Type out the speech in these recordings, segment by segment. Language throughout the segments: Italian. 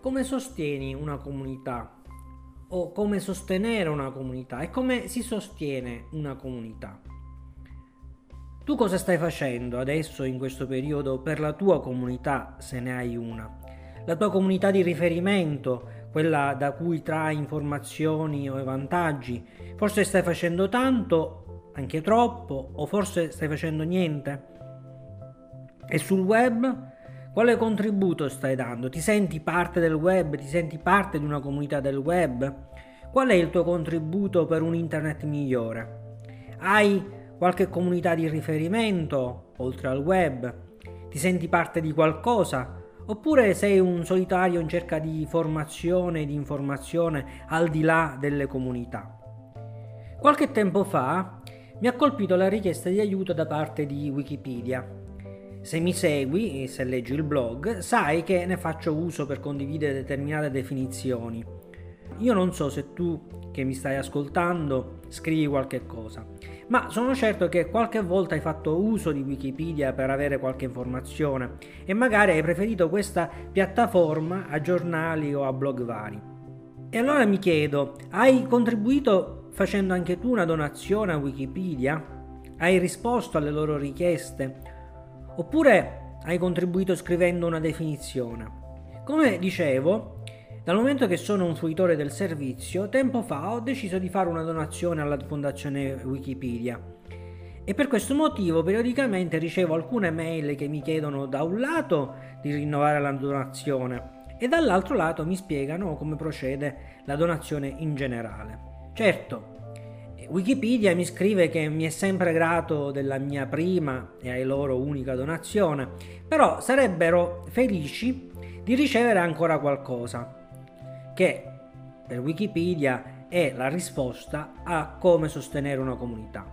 come sostieni una comunità o come sostenere una comunità e come si sostiene una comunità. Tu cosa stai facendo adesso in questo periodo per la tua comunità se ne hai una? La tua comunità di riferimento, quella da cui trai informazioni o vantaggi. Forse stai facendo tanto, anche troppo, o forse stai facendo niente. E sul web? Quale contributo stai dando? Ti senti parte del web? Ti senti parte di una comunità del web? Qual è il tuo contributo per un internet migliore? Hai qualche comunità di riferimento oltre al web? Ti senti parte di qualcosa? Oppure sei un solitario in cerca di formazione e di informazione al di là delle comunità? Qualche tempo fa mi ha colpito la richiesta di aiuto da parte di Wikipedia se mi segui se leggi il blog, sai che ne faccio uso per condividere determinate definizioni. Io non so se tu che mi stai ascoltando scrivi qualche cosa, ma sono certo che qualche volta hai fatto uso di Wikipedia per avere qualche informazione e magari hai preferito questa piattaforma a giornali o a blog vari. E allora mi chiedo, hai contribuito facendo anche tu una donazione a Wikipedia? Hai risposto alle loro richieste? Oppure hai contribuito scrivendo una definizione. Come dicevo, dal momento che sono un fruitore del servizio, tempo fa ho deciso di fare una donazione alla fondazione Wikipedia. E per questo motivo periodicamente ricevo alcune mail che mi chiedono da un lato di rinnovare la donazione e dall'altro lato mi spiegano come procede la donazione in generale. Certo, Wikipedia mi scrive che mi è sempre grato della mia prima e ai loro unica donazione, però sarebbero felici di ricevere ancora qualcosa, che per Wikipedia è la risposta a come sostenere una comunità.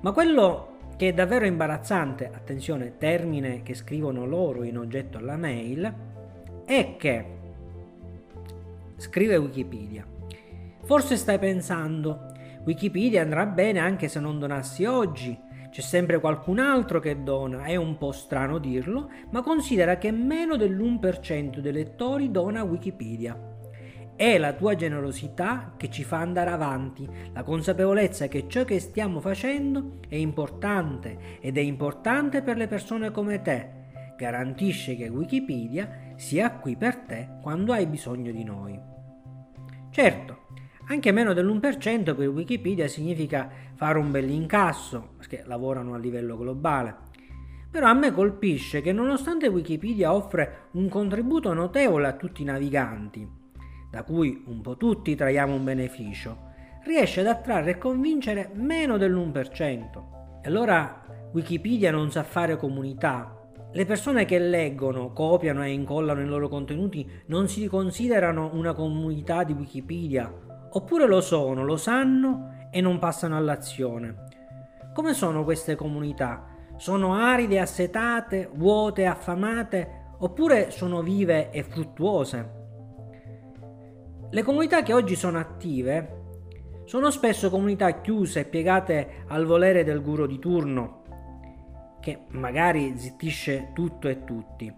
Ma quello che è davvero imbarazzante, attenzione, termine che scrivono loro in oggetto alla mail, è che, scrive Wikipedia, forse stai pensando, Wikipedia andrà bene anche se non donassi oggi. C'è sempre qualcun altro che dona, è un po' strano dirlo, ma considera che meno dell'1% dei lettori dona a Wikipedia. È la tua generosità che ci fa andare avanti, la consapevolezza che ciò che stiamo facendo è importante ed è importante per le persone come te. Garantisce che Wikipedia sia qui per te quando hai bisogno di noi. Certo, anche meno dell'1% per Wikipedia significa fare un bel incasso, perché lavorano a livello globale. Però a me colpisce che nonostante Wikipedia offre un contributo notevole a tutti i naviganti, da cui un po' tutti traiamo un beneficio, riesce ad attrarre e convincere meno dell'1%. E allora Wikipedia non sa fare comunità. Le persone che leggono, copiano e incollano i loro contenuti non si considerano una comunità di Wikipedia Oppure lo sono, lo sanno e non passano all'azione. Come sono queste comunità? Sono aride, assetate, vuote, affamate oppure sono vive e fruttuose? Le comunità che oggi sono attive sono spesso comunità chiuse e piegate al volere del guru di turno, che magari zittisce tutto e tutti.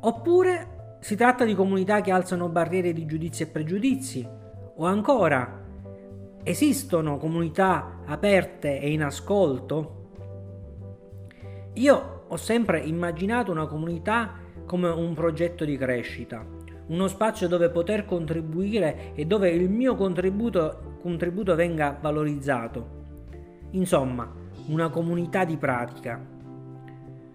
Oppure si tratta di comunità che alzano barriere di giudizi e pregiudizi, o ancora, esistono comunità aperte e in ascolto? Io ho sempre immaginato una comunità come un progetto di crescita, uno spazio dove poter contribuire e dove il mio contributo, contributo venga valorizzato. Insomma, una comunità di pratica.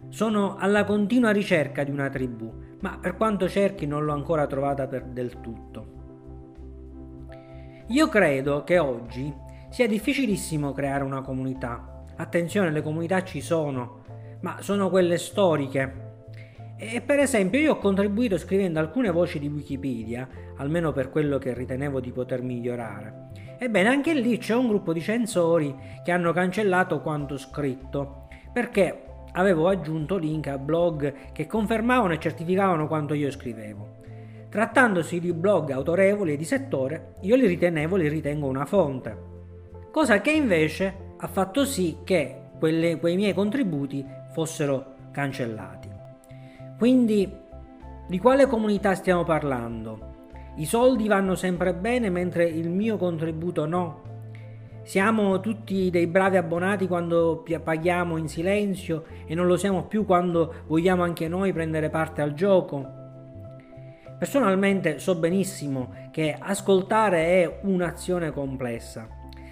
Sono alla continua ricerca di una tribù, ma per quanto cerchi non l'ho ancora trovata del tutto. Io credo che oggi sia difficilissimo creare una comunità. Attenzione, le comunità ci sono, ma sono quelle storiche. E per esempio io ho contribuito scrivendo alcune voci di Wikipedia, almeno per quello che ritenevo di poter migliorare. Ebbene, anche lì c'è un gruppo di censori che hanno cancellato quanto scritto, perché avevo aggiunto link a blog che confermavano e certificavano quanto io scrivevo. Trattandosi di blog autorevoli e di settore, io li ritenevo e li ritengo una fonte. Cosa che invece ha fatto sì che quelle, quei miei contributi fossero cancellati. Quindi Di quale comunità stiamo parlando? I soldi vanno sempre bene mentre il mio contributo no. Siamo tutti dei bravi abbonati quando paghiamo in silenzio e non lo siamo più quando vogliamo anche noi prendere parte al gioco. Personalmente so benissimo che ascoltare è un'azione complessa.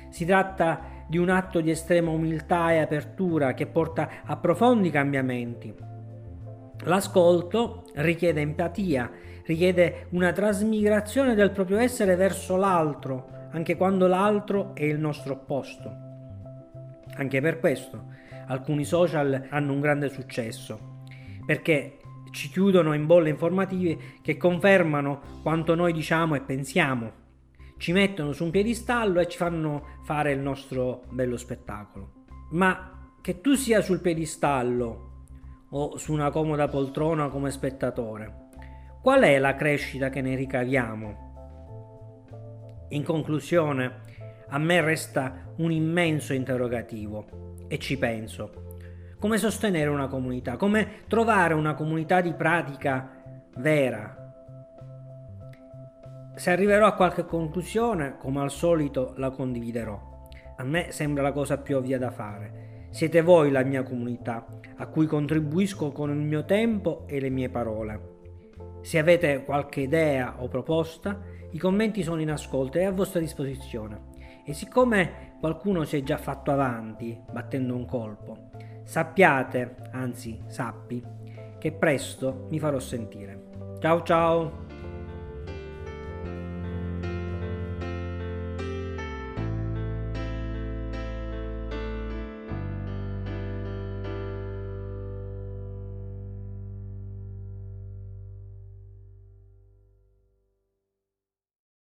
Si tratta di un atto di estrema umiltà e apertura che porta a profondi cambiamenti. L'ascolto richiede empatia, richiede una trasmigrazione del proprio essere verso l'altro, anche quando l'altro è il nostro opposto. Anche per questo alcuni social hanno un grande successo, perché ci chiudono in bolle informative che confermano quanto noi diciamo e pensiamo, ci mettono su un piedistallo e ci fanno fare il nostro bello spettacolo. Ma che tu sia sul piedistallo o su una comoda poltrona come spettatore, Qual è la crescita che ne ricaviamo? In conclusione, a me resta un immenso interrogativo e ci penso. Come sostenere una comunità? Come trovare una comunità di pratica vera? Se arriverò a qualche conclusione, come al solito la condividerò. A me sembra la cosa più ovvia da fare. Siete voi la mia comunità, a cui contribuisco con il mio tempo e le mie parole. Se avete qualche idea o proposta, i commenti sono in ascolto e a vostra disposizione. E siccome qualcuno si è già fatto avanti battendo un colpo, sappiate, anzi sappi, che presto mi farò sentire. Ciao ciao!